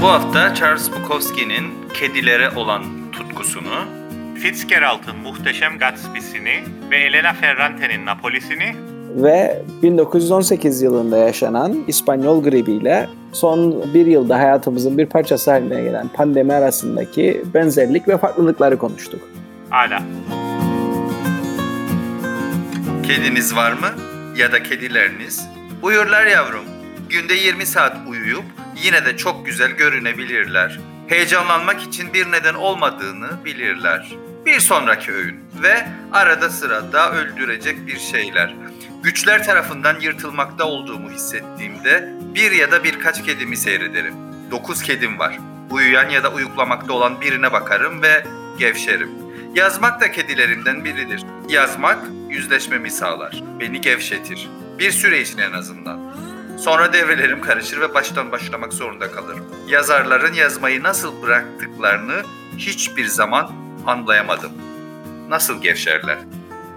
Bu hafta Charles Bukowski'nin kedilere olan tutkusunu, Fitzgerald'ın muhteşem Gatsby'sini ve Elena Ferrante'nin Napolis'ini ve 1918 yılında yaşanan İspanyol gribiyle son bir yılda hayatımızın bir parçası haline gelen pandemi arasındaki benzerlik ve farklılıkları konuştuk. Hala. Kediniz var mı? Ya da kedileriniz? Uyurlar yavrum. Günde 20 saat uyuyup yine de çok güzel görünebilirler. Heyecanlanmak için bir neden olmadığını bilirler. Bir sonraki öğün ve arada sırada öldürecek bir şeyler. Güçler tarafından yırtılmakta olduğumu hissettiğimde bir ya da birkaç kedimi seyrederim. Dokuz kedim var. Uyuyan ya da uyuklamakta olan birine bakarım ve gevşerim. Yazmak da kedilerimden biridir. Yazmak yüzleşmemi sağlar. Beni gevşetir. Bir süre için en azından. Sonra devrelerim karışır ve baştan başlamak zorunda kalırım. Yazarların yazmayı nasıl bıraktıklarını hiçbir zaman anlayamadım. Nasıl gevşerler?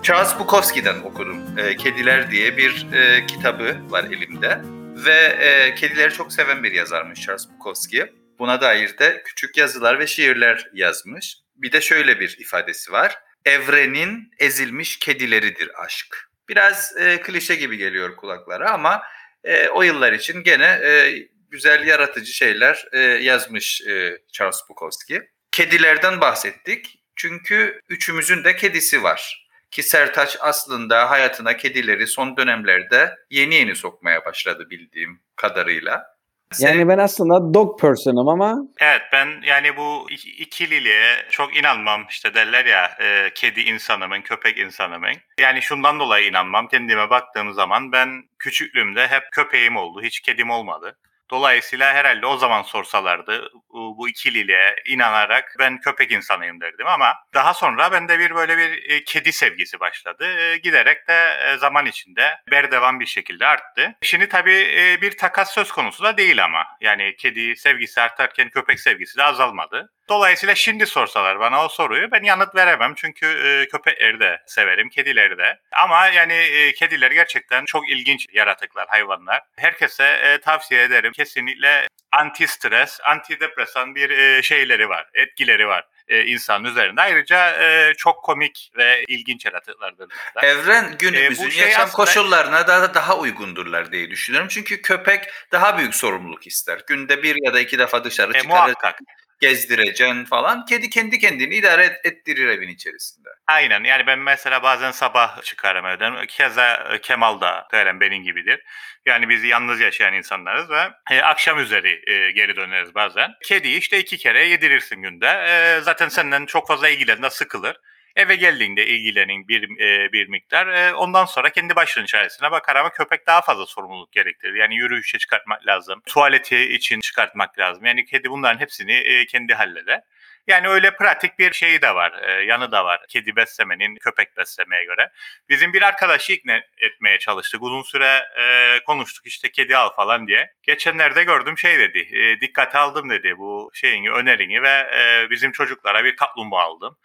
Charles Bukowski'den okudum. E, Kediler diye bir e, kitabı var elimde. Ve e, kedileri çok seven bir yazarmış Charles Bukowski. Buna dair de küçük yazılar ve şiirler yazmış. Bir de şöyle bir ifadesi var. Evrenin ezilmiş kedileridir aşk. Biraz e, klişe gibi geliyor kulaklara ama e, o yıllar için gene e, güzel yaratıcı şeyler e, yazmış e, Charles Bukowski. Kedilerden bahsettik çünkü üçümüzün de kedisi var. Ki Sertaç aslında hayatına kedileri son dönemlerde yeni yeni sokmaya başladı bildiğim kadarıyla. Yani ben aslında dog person'ım ama Evet ben yani bu ikililiğe çok inanmam işte derler ya e, kedi insanımın köpek insanımın. Yani şundan dolayı inanmam kendime baktığım zaman ben küçüklüğümde hep köpeğim oldu hiç kedim olmadı. Dolayısıyla herhalde o zaman sorsalardı bu ikililiğe inanarak ben köpek insanıyım derdim ama daha sonra bende bir böyle bir e, kedi sevgisi başladı. E, giderek de e, zaman içinde berdevan bir şekilde arttı. Şimdi tabii bir takas söz konusu da değil ama. Yani kedi sevgisi artarken köpek sevgisi de azalmadı. Dolayısıyla şimdi sorsalar bana o soruyu ben yanıt veremem. Çünkü e, köpekleri de severim, kedileri de. Ama yani e, kediler gerçekten çok ilginç yaratıklar, hayvanlar. Herkese e, tavsiye ederim. Kesinlikle anti stres, antidepresan bir e, şeyleri var, etkileri var e, insanın üzerinde. Ayrıca e, çok komik ve ilginç yaratıklardır. Evren günümüzün e, şey yaşam aslında... koşullarına daha daha uygundurlar diye düşünüyorum. Çünkü köpek daha büyük sorumluluk ister. Günde bir ya da iki defa dışarı e, çıkar. Muhakkak gezdireceksin falan. Kedi kendi kendini idare et, ettirir evin içerisinde. Aynen yani ben mesela bazen sabah çıkarım evden. Keza e, Kemal da gayren benim gibidir. Yani biz yalnız yaşayan insanlarız ve e, akşam üzeri e, geri döneriz bazen. Kediyi işte iki kere yedirirsin günde. E, zaten senden çok fazla ilgilenir, sıkılır. Eve geldiğinde ilgilenin bir e, bir miktar. E, ondan sonra kendi başının çaresine bakar ama köpek daha fazla sorumluluk gerektirir. Yani yürüyüşe çıkartmak lazım. Tuvaleti için çıkartmak lazım. Yani kedi bunların hepsini e, kendi halleder. Yani öyle pratik bir şeyi de var, e, yanı da var kedi beslemenin köpek beslemeye göre. Bizim bir arkadaşı ikna etmeye çalıştık. Uzun süre e, konuştuk işte kedi al falan diye. Geçenlerde gördüm şey dedi, e, dikkate aldım dedi bu şeyini, önerini ve bizim çocuklara bir kaplumbağa aldım.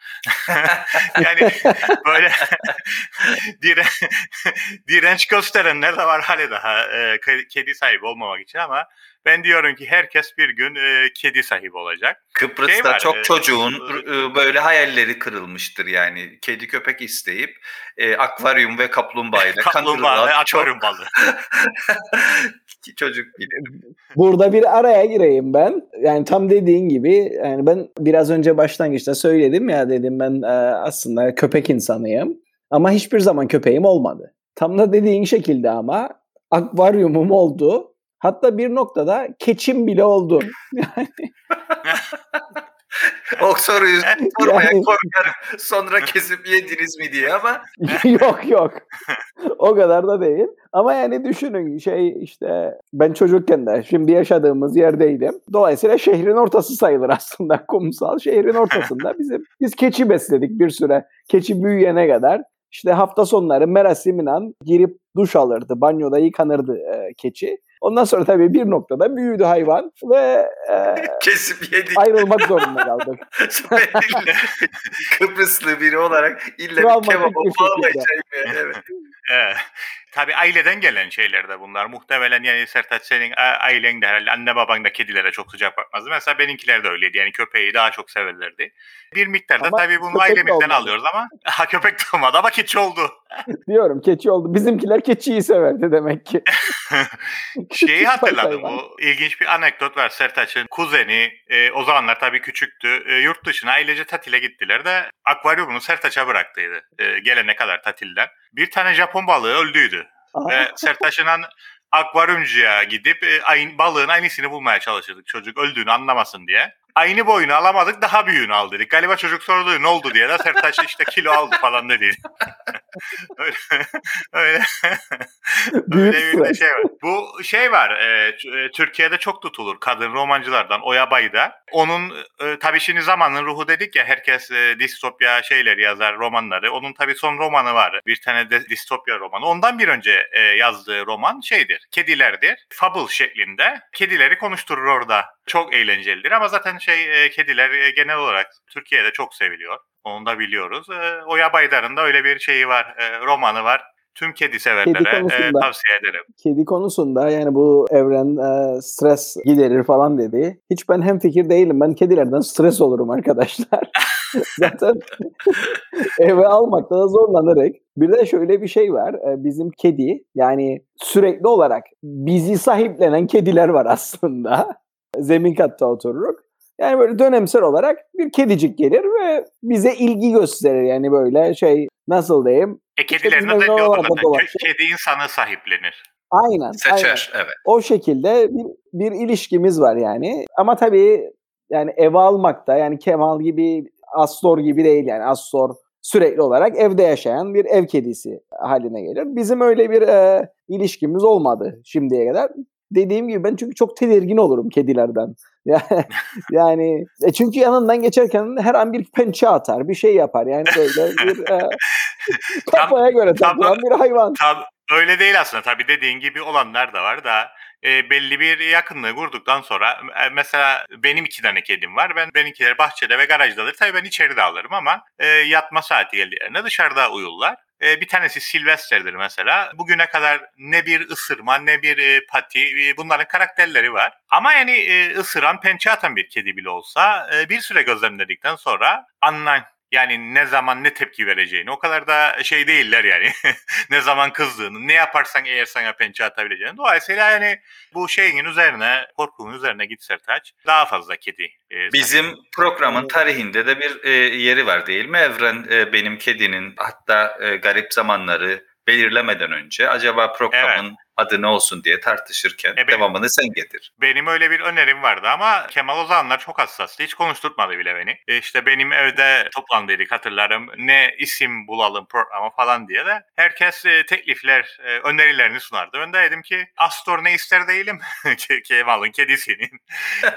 yani böyle dire, direnç gösterenler de var hali daha kedi sahibi olmamak için ama ben diyorum ki herkes bir gün e, kedi sahibi olacak. Kıbrıs'ta şey var, çok e, çocuğun e, böyle hayalleri kırılmıştır yani. Kedi köpek isteyip e, akvaryum ve kaplumbağayla Kaplumbağa ve akvaryum balığı. Çocuk bilir. Burada bir araya gireyim ben. Yani tam dediğin gibi yani ben biraz önce başlangıçta söyledim ya dedim ben e, aslında köpek insanıyım. Ama hiçbir zaman köpeğim olmadı. Tam da dediğin şekilde ama akvaryumum oldu Hatta bir noktada keçim bile oldu. Yani. o soruyu sormaya yani... korkarım. Sonra kesip yediniz mi diye ama. yok yok. O kadar da değil. Ama yani düşünün şey işte ben çocukken de şimdi yaşadığımız yerdeydim. Dolayısıyla şehrin ortası sayılır aslında kumsal. Şehrin ortasında bizim biz keçi besledik bir süre. Keçi büyüyene kadar. İşte hafta sonları merasiminden girip duş alırdı. Banyoda yıkanırdı e, keçi. Ondan sonra tabii bir noktada büyüdü hayvan ve e, kesip yedik. Ayrılmak zorunda kaldık. Kıbrıslı biri olarak illa bir kebap olmayacak. Evet. tabii aileden gelen şeyler de bunlar. Muhtemelen yani Sertaç senin ailen de herhalde anne baban da kedilere çok sıcak bakmazdı. Mesela benimkiler de öyleydi. Yani köpeği daha çok severlerdi. Bir miktarda Ama tabii bunu ailemizden alıyoruz ama ha köpek de olmadı ama keçi oldu. Diyorum keçi oldu. Bizimkiler keçiyi severdi demek ki. Şeyi hatırladım. Bu ilginç bir anekdot var. Sertaç'ın kuzeni e, o zamanlar tabii küçüktü. E, yurt dışına ailece tatile gittiler de akvaryumunu Sertaç'a bıraktıydı. E, gelene kadar tatilden. Bir tane Japon balığı öldüydü. Ve Sertaç'ın akvaryumcuya gidip e, aynı, balığın aynısını bulmaya çalışırdık. Çocuk öldüğünü anlamasın diye. Aynı boyunu alamadık daha büyüğünü al dedik. Galiba çocuk sordu ne oldu diye de Sertaç işte kilo aldı falan dedi. öyle öyle, öyle bir de şey var. Bu şey var e, e, Türkiye'de çok tutulur kadın romancılardan Oya Bayda. Onun e, tabii şimdi zamanın ruhu dedik ya herkes e, distopya şeyleri yazar romanları. Onun tabii son romanı var. Bir tane de distopya romanı. Ondan bir önce e, yazdığı roman şeydir. Kedilerdir. Fable şeklinde. Kedileri konuşturur orada. Çok eğlencelidir ama zaten şey e, kediler e, genel olarak Türkiye'de çok seviliyor. Onu da biliyoruz. E, Oya Baydar'ın da öyle bir şeyi var. e, romanı var. Tüm kedi severlere e, konusunda. tavsiye ederim. Kedi konusunda yani bu evren e, stres giderir falan dedi. Hiç ben hem fikir değilim. Ben kedilerden stres olurum arkadaşlar. Zaten eve almakta da zorlanırız. Bir de şöyle bir şey var. E, Bizim kedi yani sürekli olarak bizi sahiplenen kediler var aslında. Zemin katta otururuk. Yani böyle dönemsel olarak bir kedicik gelir ve bize ilgi gösterir. Yani böyle şey nasıl diyeyim? E kedilerin da zaten. dolaşıyor. Kö- Kedi insanı sahiplenir. Aynen. aynen. Seçer, evet. O şekilde bir, bir ilişkimiz var yani. Ama tabii yani eve almakta yani Kemal gibi Astor gibi değil yani Astor sürekli olarak evde yaşayan bir ev kedisi haline gelir. Bizim öyle bir e, ilişkimiz olmadı şimdiye kadar. Dediğim gibi ben çünkü çok tedirgin olurum kedilerden. Yani, e çünkü yanından geçerken her an bir pençe atar, bir şey yapar. Yani böyle bir e, kafaya göre tam- takılan bir hayvan. Tabii öyle değil aslında. Tabii dediğin gibi olanlar da var da e, belli bir yakınlığı kurduktan sonra e, mesela benim iki tane kedim var. Ben benimkiler bahçede ve garajdadır. Tabii ben içeride alırım ama e, yatma saati geldiğinde dışarıda uyurlar. E, bir tanesi Sylvester'dir mesela. Bugüne kadar ne bir ısırma ne bir e, pati e, bunların karakterleri var. Ama yani e, ısıran pençe atan bir kedi bile olsa e, bir süre gözlemledikten sonra anlan yani ne zaman ne tepki vereceğini o kadar da şey değiller yani. ne zaman kızdığını, ne yaparsan eğer sana pençe atabileceğini. Dolayısıyla yani bu şeyin üzerine, korkunun üzerine git Sertaç. Daha fazla kedi. e, Bizim programın tarihinde de bir e, yeri var değil mi? Evren e, benim kedinin hatta e, garip zamanları belirlemeden önce acaba programın adı ne olsun diye tartışırken E, benim- devamını sen getir. Benim öyle bir önerim vardı ama Kemal o zamanlar çok hassastı. Hiç konuşturtmadı bile beni. E işte benim evde toplandıydık hatırlarım. Ne isim bulalım programa falan diye de herkes e, teklifler, e, önerilerini sunardı. Ben de dedim ki Astor ne ister değilim. Ke- Kemal'ın kedisinin.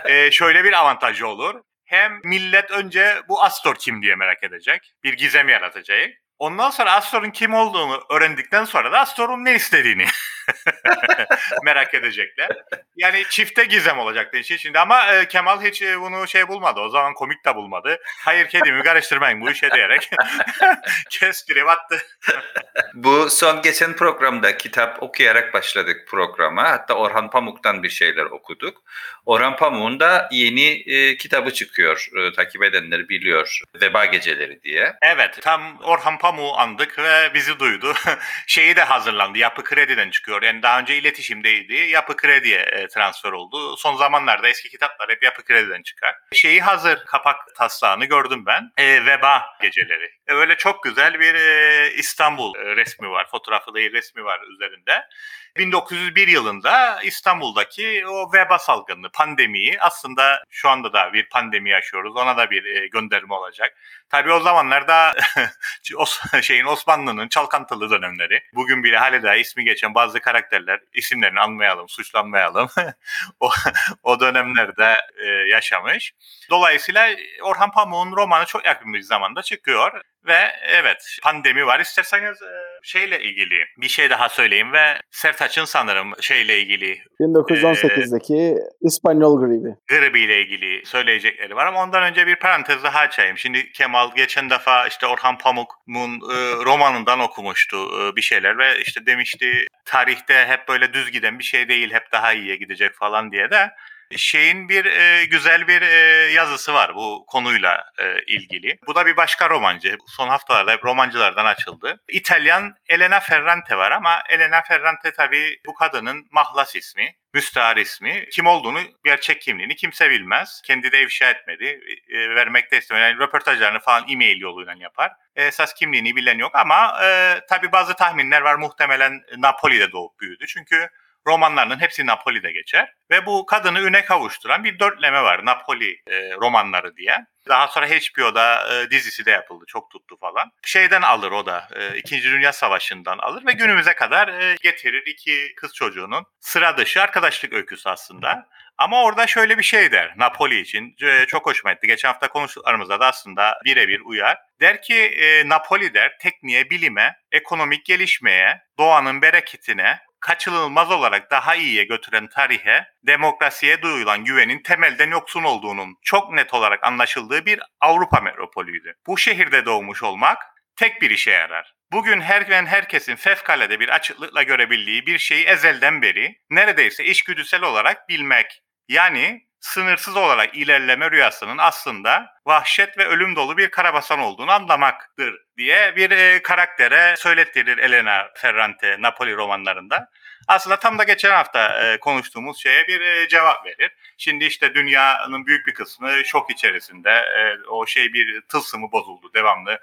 E, şöyle bir avantajı olur. Hem millet önce bu Astor kim diye merak edecek. Bir gizem yaratacak. Ondan sonra Astor'un kim olduğunu öğrendikten sonra da Astor'un ne istediğini merak edecekler. Yani çifte gizem olacaktı işin içinde ama e, Kemal hiç e, bunu şey bulmadı. O zaman komik de bulmadı. Hayır kedimi karıştırmayın bu işe diyerek kestirip attı. Bu son geçen programda kitap okuyarak başladık programa. Hatta Orhan Pamuk'tan bir şeyler okuduk. Orhan Pamuk'un da yeni e, kitabı çıkıyor. E, takip edenler biliyor. Veba Geceleri diye. Evet tam Orhan Pamuk'u andık ve bizi duydu. Şeyi de hazırlandı. Yapı Kredi'den çıkıyor. Yani daha önce iletişimdeydi. Yapı Kredi'ye transfer oldu. Son zamanlarda eski kitaplar hep Yapı Kredi'den çıkar. Şeyi hazır kapak taslağını gördüm ben. E, Veba Geceleri. E, böyle çok güzel bir e, İstanbul e, resmi var. Fotoğrafı değil resmi var üzerinde. 1901 yılında İstanbul'daki o veba salgını, pandemiyi aslında şu anda da bir pandemi yaşıyoruz. Ona da bir e, gönderme olacak. Tabii o zamanlarda şeyin Osmanlı'nın çalkantılı dönemleri. Bugün bile hala ismi geçen bazı karakterler isimlerini anmayalım, suçlanmayalım. o, o dönemlerde yaşamış. Dolayısıyla Orhan Pamuk'un romanı çok yakın bir zamanda çıkıyor. Ve evet pandemi var. İsterseniz e, şeyle ilgili bir şey daha söyleyeyim ve Sertaç'ın sanırım şeyle ilgili 1918'deki ee, İspanyol gribi. Gribi ile ilgili söyleyecekleri var ama ondan önce bir parantez daha açayım. Şimdi Kemal geçen defa işte Orhan Pamuk'un e, romanından okumuştu e, bir şeyler ve işte demişti tarihte hep böyle düz giden bir şey değil hep daha iyiye gidecek falan diye de şeyin bir e, güzel bir e, yazısı var bu konuyla e, ilgili. Bu da bir başka romancı. Son haftalarda hep romancılardan açıldı. İtalyan Elena Ferrante var ama Elena Ferrante tabii bu kadının mahlas ismi, müstahar ismi. Kim olduğunu, gerçek kimliğini kimse bilmez. Kendi de ifşa etmedi. E, vermek de istemedi. Yani röportajlarını falan e-mail yoluyla yapar. Esas kimliğini bilen yok ama e, tabii bazı tahminler var. Muhtemelen Napoli'de doğup büyüdü. Çünkü romanlarının hepsi Napoli'de geçer. Ve bu kadını üne kavuşturan bir dörtleme var Napoli e, romanları diye. Daha sonra HBO'da e, dizisi de yapıldı. Çok tuttu falan. Şeyden alır o da. E, İkinci Dünya Savaşı'ndan alır ve günümüze kadar e, getirir iki kız çocuğunun sıra dışı arkadaşlık öyküsü aslında. Ama orada şöyle bir şey der Napoli için. E, çok hoşuma etti. Geçen hafta konuştuklarımızda da aslında birebir uyar. Der ki e, Napoli der tekniğe, bilime, ekonomik gelişmeye, doğanın bereketine, kaçınılmaz olarak daha iyiye götüren tarihe, demokrasiye duyulan güvenin temelden yoksun olduğunun çok net olarak anlaşıldığı bir Avrupa metropolüydü. Bu şehirde doğmuş olmak tek bir işe yarar. Bugün her ve herkesin fevkalade bir açıklıkla görebildiği bir şeyi ezelden beri neredeyse işgüdüsel olarak bilmek. Yani sınırsız olarak ilerleme rüyasının aslında vahşet ve ölüm dolu bir karabasan olduğunu anlamaktır diye bir e, karaktere söylettirir Elena Ferrante Napoli romanlarında. Aslında tam da geçen hafta e, konuştuğumuz şeye bir e, cevap verir. Şimdi işte dünyanın büyük bir kısmı şok içerisinde. E, o şey bir tılsımı bozuldu devamlı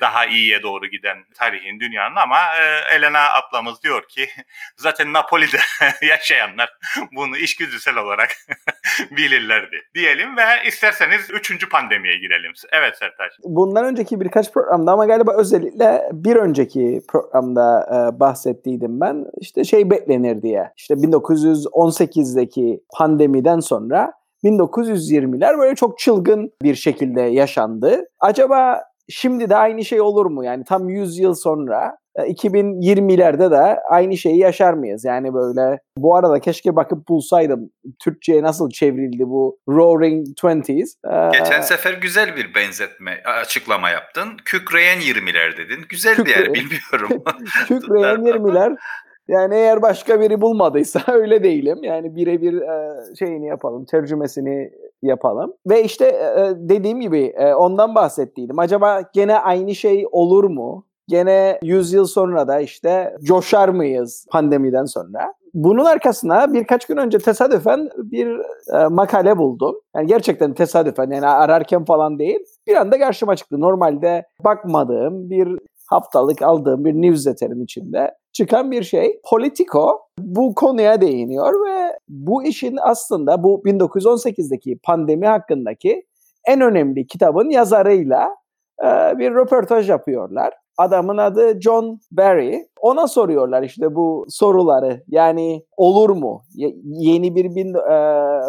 daha iyiye doğru giden tarihin dünyanın ama e, Elena ablamız diyor ki zaten Napoli'de yaşayanlar bunu işgüdüsel olarak bilirlerdi diyelim ve isterseniz üçüncü pandemiye girelim. Evet Sertaç. Bundan önceki birkaç programda ama galiba özellikle bir önceki programda e, bahsettiydim ben. İşte şey beklenir diye. İşte 1918'deki pandemiden sonra 1920'ler böyle çok çılgın bir şekilde yaşandı. Acaba şimdi de aynı şey olur mu? Yani tam 100 yıl sonra 2020'lerde e, de aynı şeyi yaşar mıyız? Yani böyle bu arada keşke bakıp bulsaydım Türkçe'ye nasıl çevrildi bu Roaring Twenties. Ee, Geçen sefer güzel bir benzetme açıklama yaptın. Kükreyen 20'ler dedin. Güzel bir yer bilmiyorum. Kükreyen 20'ler yani eğer başka biri bulmadıysa öyle değilim. Yani birebir e, şeyini yapalım, tercümesini yapalım. Ve işte e, e dediğim gibi e, ondan bahsettiydim. Acaba gene aynı şey olur mu? Gene 100 yıl sonra da işte coşar mıyız pandemiden sonra? Bunun arkasına birkaç gün önce tesadüfen bir makale buldum. Yani gerçekten tesadüfen yani ararken falan değil. Bir anda karşıma çıktı. Normalde bakmadığım bir haftalık aldığım bir newsletter'in içinde çıkan bir şey. Politico bu konuya değiniyor ve bu işin aslında bu 1918'deki pandemi hakkındaki en önemli kitabın yazarıyla e, bir röportaj yapıyorlar. Adamın adı John Barry. Ona soruyorlar işte bu soruları. Yani olur mu? Yeni bir bin, e,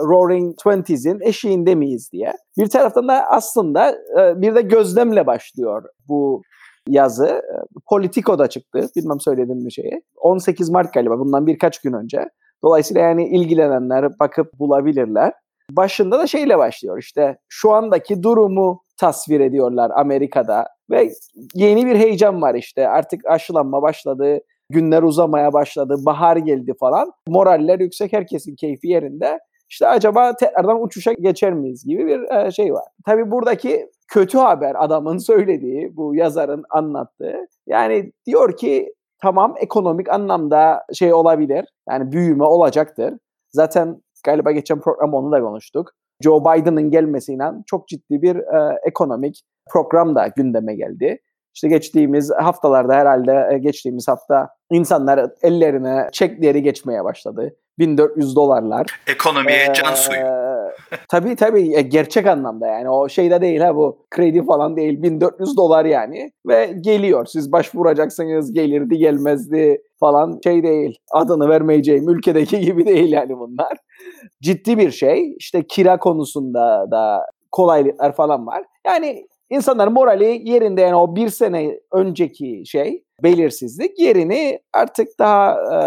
Roaring Twenties'in eşiğinde miyiz diye. Bir taraftan da aslında e, bir de gözlemle başlıyor bu yazı. Politico'da çıktı. Bilmem söyledim mi şeyi. 18 Mart galiba bundan birkaç gün önce. Dolayısıyla yani ilgilenenler bakıp bulabilirler. Başında da şeyle başlıyor işte şu andaki durumu tasvir ediyorlar Amerika'da ve yeni bir heyecan var işte artık aşılanma başladı, günler uzamaya başladı, bahar geldi falan. Moraller yüksek, herkesin keyfi yerinde. İşte acaba tekrardan uçuşa geçer miyiz gibi bir şey var. Tabii buradaki kötü haber adamın söylediği, bu yazarın anlattığı. Yani diyor ki tamam ekonomik anlamda şey olabilir. Yani büyüme olacaktır. Zaten galiba geçen program onu da konuştuk. Joe Biden'ın gelmesiyle çok ciddi bir e, ekonomik program da gündeme geldi. İşte geçtiğimiz haftalarda herhalde e, geçtiğimiz hafta insanlar ellerine çekleri geçmeye başladı. 1400 dolarlar. Ekonomiye ee, can suyu. tabii tabii e, gerçek anlamda yani o şeyde değil ha bu kredi falan değil 1400 dolar yani ve geliyor siz başvuracaksınız gelirdi gelmezdi falan şey değil adını vermeyeceğim ülkedeki gibi değil yani bunlar. Ciddi bir şey işte kira konusunda da kolaylıklar falan var. Yani insanların morali yerinde yani o bir sene önceki şey belirsizlik yerini artık daha e,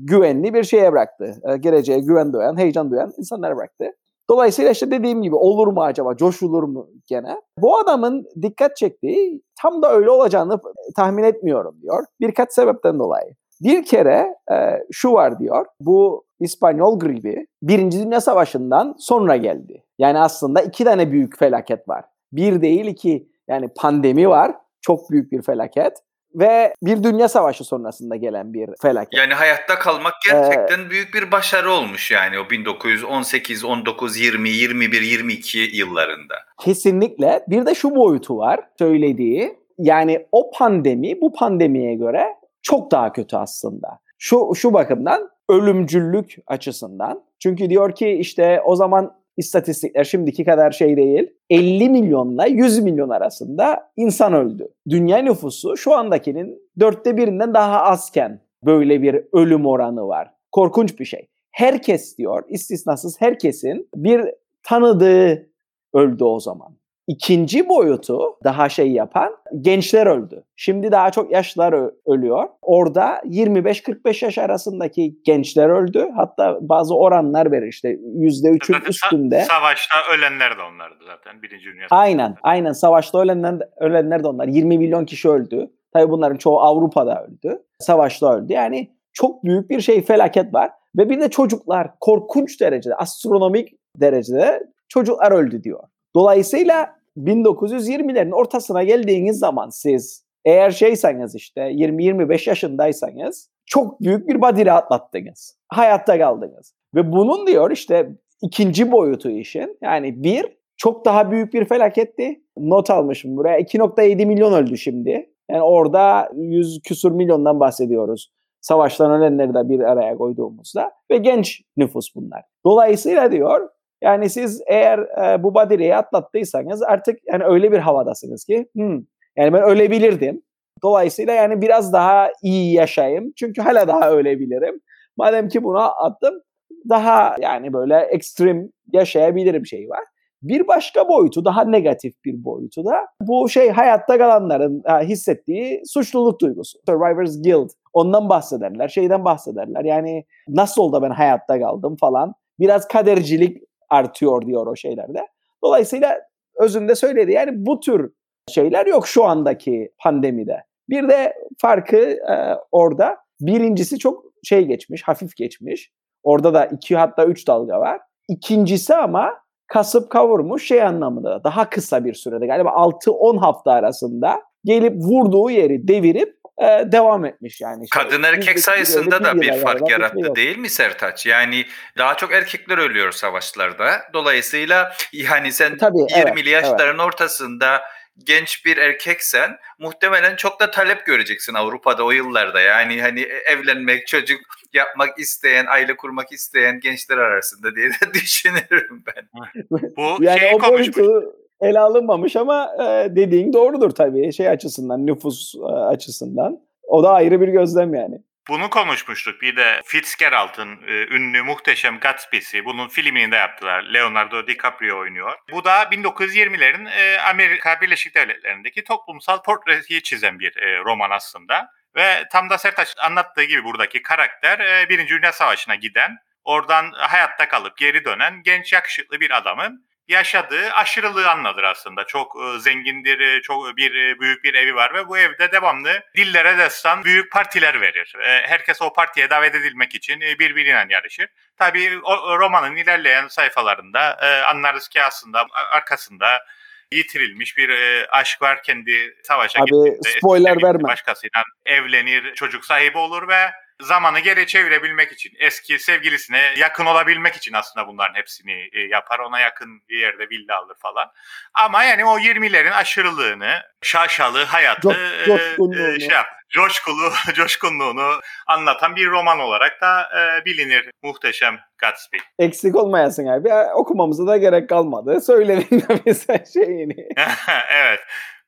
güvenli bir şeye bıraktı. E, geleceğe güven duyan, heyecan duyan insanlara bıraktı. Dolayısıyla işte dediğim gibi olur mu acaba, coşulur mu gene? Bu adamın dikkat çektiği tam da öyle olacağını tahmin etmiyorum diyor. Birkaç sebepten dolayı. Bir kere e, şu var diyor, bu İspanyol gribi Birinci Dünya Savaşı'ndan sonra geldi. Yani aslında iki tane büyük felaket var. Bir değil iki yani pandemi var, çok büyük bir felaket ve bir dünya savaşı sonrasında gelen bir felaket. Yani hayatta kalmak gerçekten ee, büyük bir başarı olmuş yani o 1918, 19, 20, 21, 22 yıllarında. Kesinlikle. Bir de şu boyutu var söylediği. Yani o pandemi bu pandemiye göre çok daha kötü aslında. Şu şu bakımdan ölümcüllük açısından. Çünkü diyor ki işte o zaman istatistikler şimdiki kadar şey değil. 50 milyonla 100 milyon arasında insan öldü. Dünya nüfusu şu andakinin dörtte birinden daha azken böyle bir ölüm oranı var. Korkunç bir şey. Herkes diyor, istisnasız herkesin bir tanıdığı öldü o zaman. İkinci boyutu daha şey yapan gençler öldü. Şimdi daha çok yaşlılar ölüyor. Orada 25-45 yaş arasındaki gençler öldü. Hatta bazı oranlar verir işte %3'ün zaten üstünde. Savaşta ölenler de onlardı zaten. Birinci Dünya Aynen aynen savaşta ölenler, ölenler de onlar. 20 milyon kişi öldü. Tabii bunların çoğu Avrupa'da öldü. Savaşta öldü. Yani çok büyük bir şey felaket var. Ve bir de çocuklar korkunç derecede, astronomik derecede çocuklar öldü diyor. Dolayısıyla 1920'lerin ortasına geldiğiniz zaman siz eğer şeyseniz işte 20-25 yaşındaysanız çok büyük bir badire atlattınız. Hayatta kaldınız. Ve bunun diyor işte ikinci boyutu işin. Yani bir çok daha büyük bir felaketti. Not almışım buraya. 2.7 milyon öldü şimdi. Yani orada 100 küsur milyondan bahsediyoruz. Savaştan ölenleri de bir araya koyduğumuzda. Ve genç nüfus bunlar. Dolayısıyla diyor yani siz eğer e, bu badireyi atlattıysanız artık yani öyle bir havadasınız ki hmm, yani ben ölebilirdim. Dolayısıyla yani biraz daha iyi yaşayayım. Çünkü hala daha ölebilirim. Madem ki bunu attım daha yani böyle ekstrem yaşayabilirim şey var. Bir başka boyutu, daha negatif bir boyutu da bu şey hayatta kalanların hissettiği suçluluk duygusu. Survivor's Guild. Ondan bahsederler, şeyden bahsederler. Yani nasıl oldu ben hayatta kaldım falan. Biraz kadercilik artıyor diyor o şeylerde. Dolayısıyla özünde söyledi. Yani bu tür şeyler yok şu andaki pandemide. Bir de farkı e, orada birincisi çok şey geçmiş, hafif geçmiş. Orada da iki hatta üç dalga var. İkincisi ama kasıp kavurmuş şey anlamında daha kısa bir sürede galiba 6-10 hafta arasında gelip vurduğu yeri devirip e, devam etmiş yani. İşte Kadın erkek sayısında da bir fark yarattı değil mi Sertaç? Yani daha çok erkekler ölüyor savaşlarda. Dolayısıyla yani sen e, Tabii, 20'li evet, yaşların evet. ortasında genç bir erkeksen muhtemelen çok da talep göreceksin Avrupa'da o yıllarda. Yani hani evlenmek, çocuk yapmak isteyen, aile kurmak isteyen gençler arasında diye de düşünüyorum ben. Bu yani şeyi o boyutu ele alınmamış ama e, dediğin doğrudur tabii şey açısından, nüfus e, açısından. O da ayrı bir gözlem yani. Bunu konuşmuştuk. Bir de Fitzgerald'ın e, ünlü muhteşem Gatsby'si. Bunun filmini de yaptılar. Leonardo DiCaprio oynuyor. Bu da 1920'lerin e, Amerika Birleşik Devletleri'ndeki toplumsal portreyi çizen bir e, roman aslında. Ve tam da Sertaç anlattığı gibi buradaki karakter e, Birinci Dünya Savaşı'na giden, oradan hayatta kalıp geri dönen genç yakışıklı bir adamın yaşadığı aşırılığı anlatır aslında. Çok e, zengindir, e, çok bir e, büyük bir evi var ve bu evde devamlı dillere destan büyük partiler verir. Herkes o partiye davet edilmek için birbiriyle yarışır. Tabii o romanın ilerleyen sayfalarında anlarız ki aslında arkasında yitirilmiş bir aşk var kendi savaşa Abi, gittiğinde. spoiler verme. Başkasıyla evlenir, çocuk sahibi olur ve zamanı geri çevirebilmek için, eski sevgilisine yakın olabilmek için aslında bunların hepsini e, yapar. Ona yakın bir yerde villa alır falan. Ama yani o 20'lerin aşırılığını, şaşalı hayatı e, şey yap, coşkulu, coşkunluğunu anlatan bir roman olarak da e, bilinir muhteşem Gatsby. Eksik olmayasın abi. Okumamıza da gerek kalmadı. De mesela şeyini. evet.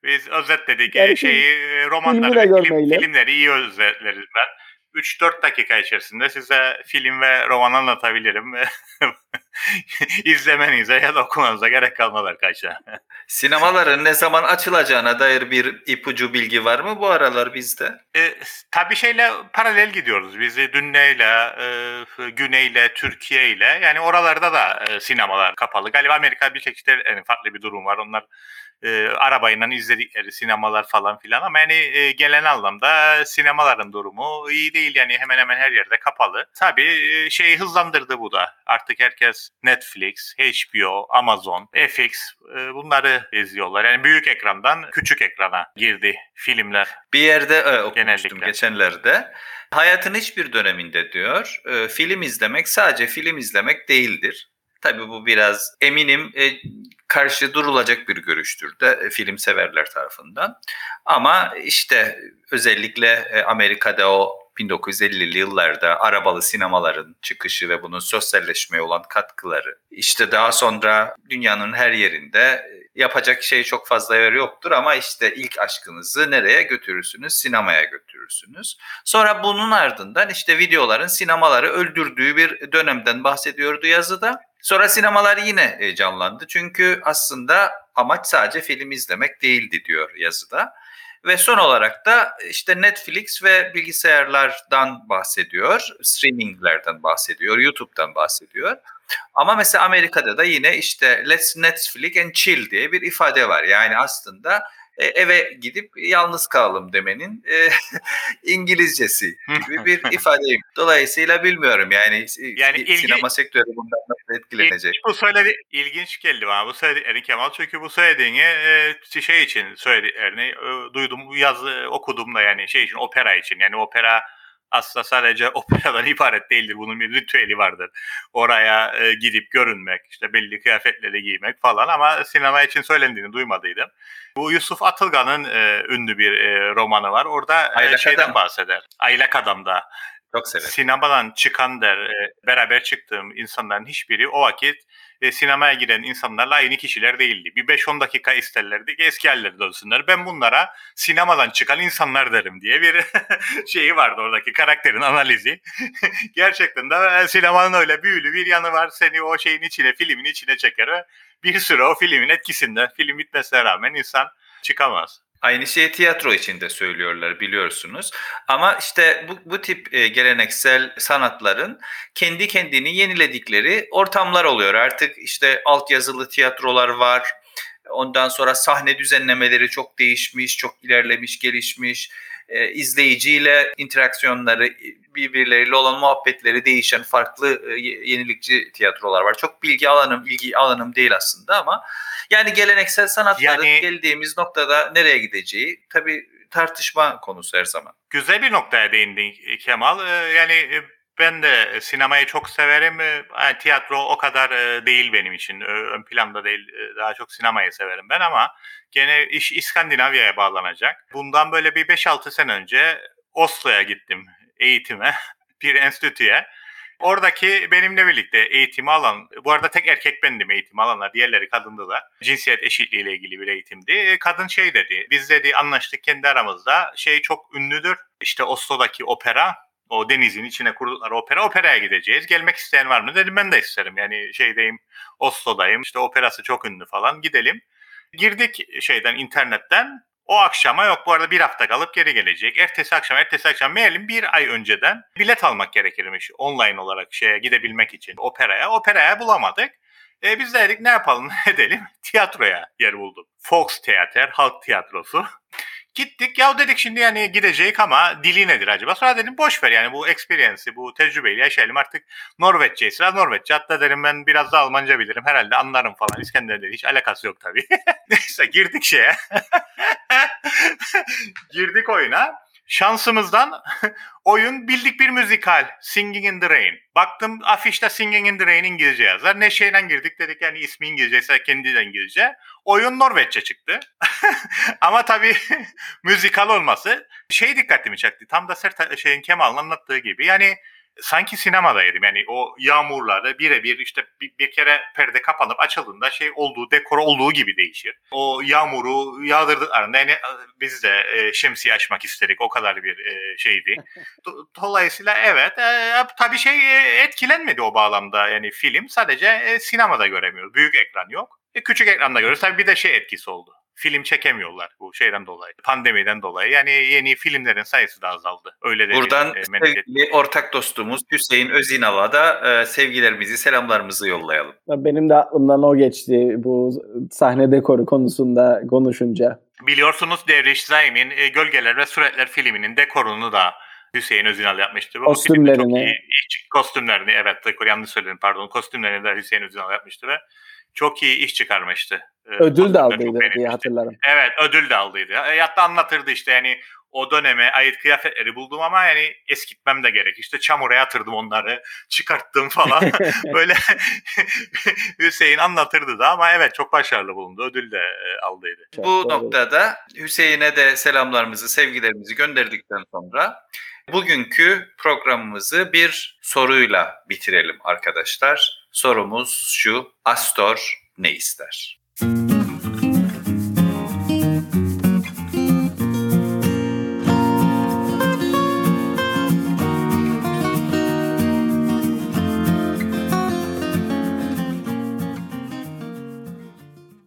Biz özetledik yani şeyi, romanları film, filmleri iyi özetleriz ben. 3-4 dakika içerisinde size film ve roman anlatabilirim. izlemenize ya da okumanıza gerek kalmaz arkadaşlar. Sinemaların ne zaman açılacağına dair bir ipucu bilgi var mı bu aralar bizde? E, tabii şeyle paralel gidiyoruz. Biz Dünneyle, e, Güney'le, Türkiye ile yani oralarda da e, sinemalar kapalı. Galiba Amerika bir şekilde yani farklı bir durum var. Onlar e, arabayla izledikleri sinemalar falan filan ama yani e, gelen anlamda sinemaların durumu iyi değil yani hemen hemen her yerde kapalı. Tabii e, şeyi hızlandırdı bu da. Artık herkes Netflix, HBO, Amazon, FX e, bunları izliyorlar. Yani büyük ekrandan küçük ekrana girdi filmler. Bir yerde e, okumuştum Genellikle. geçenlerde. Hayatın hiçbir döneminde diyor, e, film izlemek sadece film izlemek değildir. Tabii bu biraz eminim e, karşı durulacak bir görüştür de e, film severler tarafından. Ama işte özellikle e, Amerika'da o 1950'li yıllarda arabalı sinemaların çıkışı ve bunun sosyalleşmeye olan katkıları. İşte daha sonra dünyanın her yerinde e, yapacak şey çok fazla yer yoktur ama işte ilk aşkınızı nereye götürürsünüz? Sinemaya götürürsünüz. Sonra bunun ardından işte videoların sinemaları öldürdüğü bir dönemden bahsediyordu yazıda. Sonra sinemalar yine canlandı. Çünkü aslında amaç sadece film izlemek değildi diyor yazıda. Ve son olarak da işte Netflix ve bilgisayarlardan bahsediyor, streaminglerden bahsediyor, YouTube'dan bahsediyor. Ama mesela Amerika'da da yine işte let's Netflix and chill diye bir ifade var. Yani aslında eve gidip yalnız kalalım demenin e, İngilizcesi gibi bir ifade. Dolayısıyla bilmiyorum yani, Yani yani ilgi- sinema sektörü bundan nasıl etkilenecek. Bu söyledi ilginç geldi bana bu söyledi Kemal çünkü bu söylediğini e, şey için söylediklerini e, duydum yazı okudum da yani şey için opera için yani opera aslında sadece operadan ibaret değildir. Bunun bir ritüeli vardır. Oraya e, gidip görünmek, işte belli kıyafetleri giymek falan ama sinema için söylendiğini duymadıydım. Bu Yusuf Atılgan'ın e, ünlü bir e, romanı var. Orada e, Aylak şeyden Adam. bahseder. Aylak Adam'da. Çok severim. Sinemadan çıkan der, e, beraber çıktığım insanların hiçbiri o vakit e, sinemaya giren insanlarla aynı kişiler değildi. Bir 5-10 dakika isterlerdi ki eski halleri dönsünler. Ben bunlara sinemadan çıkan insanlar derim diye bir şeyi vardı oradaki karakterin analizi. Gerçekten de e, sinemanın öyle büyülü bir yanı var. Seni o şeyin içine, filmin içine çeker ve bir süre o filmin etkisinde film bitmesine rağmen insan çıkamaz. Aynı şeyi tiyatro için de söylüyorlar biliyorsunuz. Ama işte bu, bu tip e, geleneksel sanatların kendi kendini yeniledikleri ortamlar oluyor. Artık işte altyazılı tiyatrolar var. Ondan sonra sahne düzenlemeleri çok değişmiş, çok ilerlemiş, gelişmiş. E, izleyiciyle interaksiyonları, birbirleriyle olan muhabbetleri değişen farklı e, yenilikçi tiyatrolar var. Çok bilgi alanım, ilgi alanım değil aslında ama yani geleneksel sanatların Yani- geldiğimiz noktada nereye gideceği tabii tartışma konusu her zaman. Güzel bir noktaya değindin Kemal. Ee, Yani e, ben de sinemayı çok severim. Ee, yani Tiyatro o kadar e, değil benim için. Ön planda değil. e, Daha çok sinemayı severim ben ama gene iş İskandinavya'ya bağlanacak. Bundan böyle bir 5-6 sene önce Oslo'ya gittim eğitime. bir enstitüye. Oradaki benimle birlikte eğitimi alan, bu arada tek erkek bendim eğitimi alanlar, diğerleri kadındılar. Cinsiyet eşitliği ile ilgili bir eğitimdi. E, Kadın şey dedi, biz dedi anlaştık kendi aramızda, şey çok ünlüdür, işte Oslo'daki opera, o denizin içine kurdukları opera, operaya gideceğiz. Gelmek isteyen var mı? Dedim ben de isterim. Yani şeydeyim, Oslo'dayım, işte operası çok ünlü falan, gidelim. Girdik şeyden, internetten, o akşama yok bu arada bir hafta kalıp geri gelecek. Ertesi akşam, ertesi akşam meğerim bir ay önceden bilet almak gerekirmiş online olarak şeye gidebilmek için operaya. Operaya bulamadık. E, biz de dedik ne yapalım ne edelim tiyatroya yer bulduk. Fox Theater, halk tiyatrosu. Gittik ya dedik şimdi yani gidecek ama dili nedir acaba? Sonra dedim boş ver yani bu experience'i, bu tecrübeyi yaşayalım artık Norveççe ise Norveççe. Hatta dedim ben biraz da Almanca bilirim herhalde anlarım falan. İskender'de hiç alakası yok tabii. Neyse girdik şeye. girdik oyuna. Şansımızdan oyun bildik bir müzikal. Singing in the Rain. Baktım afişte Singing in the Rain İngilizce yazar. Neşeyle girdik dedik yani ismi İngilizce kendi de İngilizce. Oyun Norveççe çıktı. Ama tabii müzikal olması şey dikkatimi çekti. Tam da Sert şeyin Kemal'ın anlattığı gibi. Yani sanki sinemadaydım. Yani o yağmurlarda birebir işte bir, bir kere perde kapanıp açıldığında şey olduğu, dekor olduğu gibi değişir. O yağmuru yağdırdıklarında yani biz de e, şemsiye açmak istedik. O kadar bir e, şeydi. Do- Dolayısıyla evet e, tabii şey e, etkilenmedi o bağlamda. Yani film sadece e, sinemada göremiyoruz. Büyük ekran yok. E, küçük ekranda görüyoruz. Tabii bir de şey etkisi oldu. Film çekemiyorlar bu şeyden dolayı. Pandemiden dolayı. Yani yeni filmlerin sayısı da azaldı. Öyle de bir, Buradan e, memleket- sevgili ortak dostumuz Hüseyin Özinal'a da e, sevgilerimizi, selamlarımızı yollayalım. Benim de aklımdan o geçti bu sahne dekoru konusunda konuşunca. Biliyorsunuz Devriş Zaim'in e, Gölgeler ve Suretler filminin dekorunu da Hüseyin. O filmde çok Kostümlerini. iyi iş- kostümlerini evet yanlış söyledim pardon kostümlerini de Hüseyin Özinal yapmıştı ve çok iyi iş çıkarmıştı. E, Ödül de aldıydı diye hatırlarım. Evet ödül de aldıydı. E, hatta anlatırdı işte yani o döneme ait kıyafetleri buldum ama yani eskitmem de gerek. İşte çamura yatırdım onları, çıkarttım falan. Böyle Hüseyin anlatırdı da ama evet çok başarılı bulundu. Ödül de e, aldıydı. Çok Bu doğru. noktada Hüseyin'e de selamlarımızı, sevgilerimizi gönderdikten sonra bugünkü programımızı bir soruyla bitirelim arkadaşlar. Sorumuz şu, Astor ne ister?